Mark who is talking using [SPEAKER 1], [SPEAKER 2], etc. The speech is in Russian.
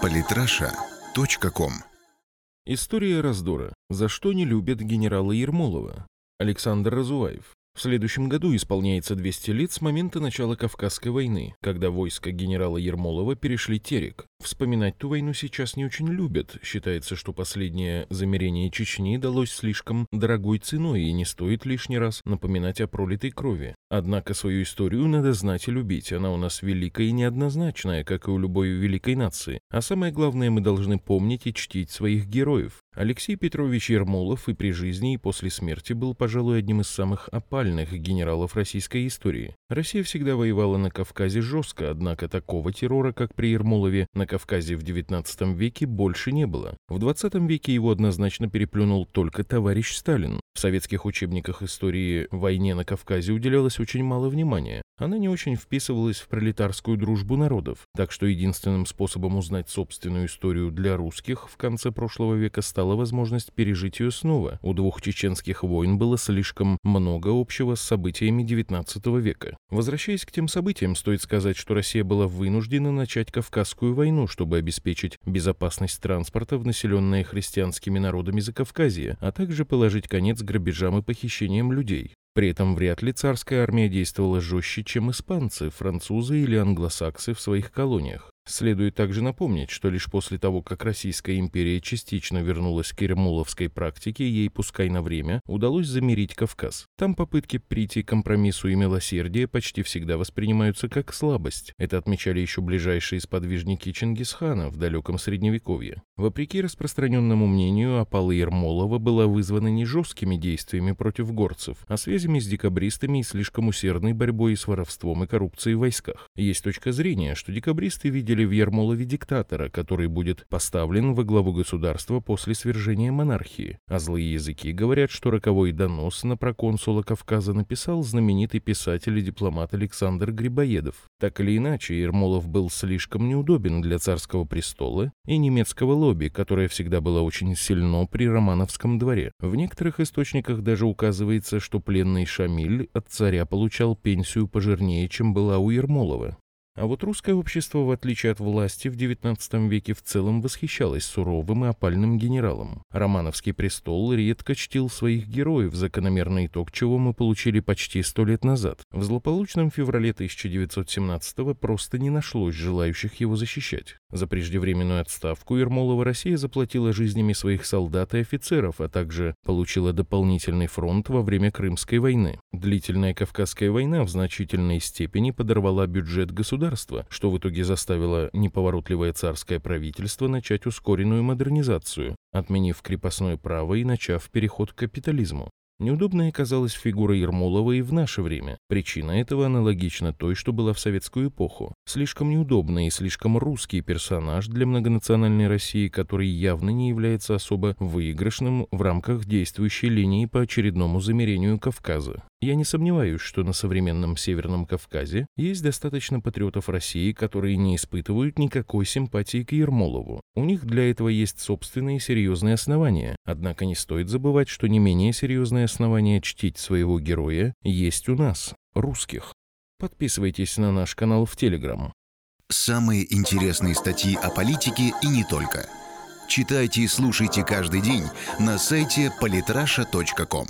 [SPEAKER 1] Политраша.ком
[SPEAKER 2] История раздора. За что не любят генерала Ермолова? Александр Разуваев. В следующем году исполняется 200 лет с момента начала Кавказской войны, когда войска генерала Ермолова перешли Терек. Вспоминать ту войну сейчас не очень любят. Считается, что последнее замерение Чечни далось слишком дорогой ценой и не стоит лишний раз напоминать о пролитой крови. Однако свою историю надо знать и любить. Она у нас великая и неоднозначная, как и у любой великой нации. А самое главное, мы должны помнить и чтить своих героев. Алексей Петрович Ермолов и при жизни, и после смерти был, пожалуй, одним из самых опальных генералов российской истории. Россия всегда воевала на Кавказе жестко, однако такого террора, как при Ермолове, на Кавказе в XIX веке больше не было. В XX веке его однозначно переплюнул только товарищ Сталин. В советских учебниках истории войне на Кавказе уделялось очень мало внимания. Она не очень вписывалась в пролетарскую дружбу народов, так что единственным способом узнать собственную историю для русских в конце прошлого века стала возможность пережить ее снова. У двух чеченских войн было слишком много общего с событиями XIX века. Возвращаясь к тем событиям, стоит сказать, что Россия была вынуждена начать Кавказскую войну, чтобы обеспечить безопасность транспорта в населенное христианскими народами Закавказья, а также положить конец грабежам и похищениям людей. При этом вряд ли царская армия действовала жестче, чем испанцы, французы или англосаксы в своих колониях. Следует также напомнить, что лишь после того, как Российская империя частично вернулась к ермоловской практике, ей, пускай на время, удалось замерить Кавказ. Там попытки прийти к компромиссу и милосердие почти всегда воспринимаются как слабость. Это отмечали еще ближайшие сподвижники Чингисхана в далеком Средневековье. Вопреки распространенному мнению, опала Ермолова была вызвана не жесткими действиями против горцев, а связями с декабристами и слишком усердной борьбой с воровством и коррупцией в войсках. Есть точка зрения, что декабристы видели видели в Ермолове диктатора, который будет поставлен во главу государства после свержения монархии. А злые языки говорят, что роковой донос на проконсула Кавказа написал знаменитый писатель и дипломат Александр Грибоедов. Так или иначе, Ермолов был слишком неудобен для царского престола и немецкого лобби, которое всегда было очень сильно при Романовском дворе. В некоторых источниках даже указывается, что пленный Шамиль от царя получал пенсию пожирнее, чем была у Ермолова. А вот русское общество, в отличие от власти, в XIX веке в целом восхищалось суровым и опальным генералом. Романовский престол редко чтил своих героев, закономерный итог чего мы получили почти сто лет назад. В злополучном феврале 1917 просто не нашлось желающих его защищать. За преждевременную отставку Ермолова Россия заплатила жизнями своих солдат и офицеров, а также получила дополнительный фронт во время Крымской войны. Длительная Кавказская война в значительной степени подорвала бюджет государства государства, что в итоге заставило неповоротливое царское правительство начать ускоренную модернизацию, отменив крепостное право и начав переход к капитализму. Неудобной оказалась фигура Ермолова и в наше время. Причина этого аналогична той, что была в советскую эпоху. Слишком неудобный и слишком русский персонаж для многонациональной России, который явно не является особо выигрышным в рамках действующей линии по очередному замерению Кавказа. Я не сомневаюсь, что на современном Северном Кавказе есть достаточно патриотов России, которые не испытывают никакой симпатии к Ермолову. У них для этого есть собственные серьезные основания. Однако не стоит забывать, что не менее серьезные основания чтить своего героя есть у нас, русских. Подписывайтесь на наш канал в Телеграм.
[SPEAKER 1] Самые интересные статьи о политике и не только. Читайте и слушайте каждый день на сайте polytrasha.com.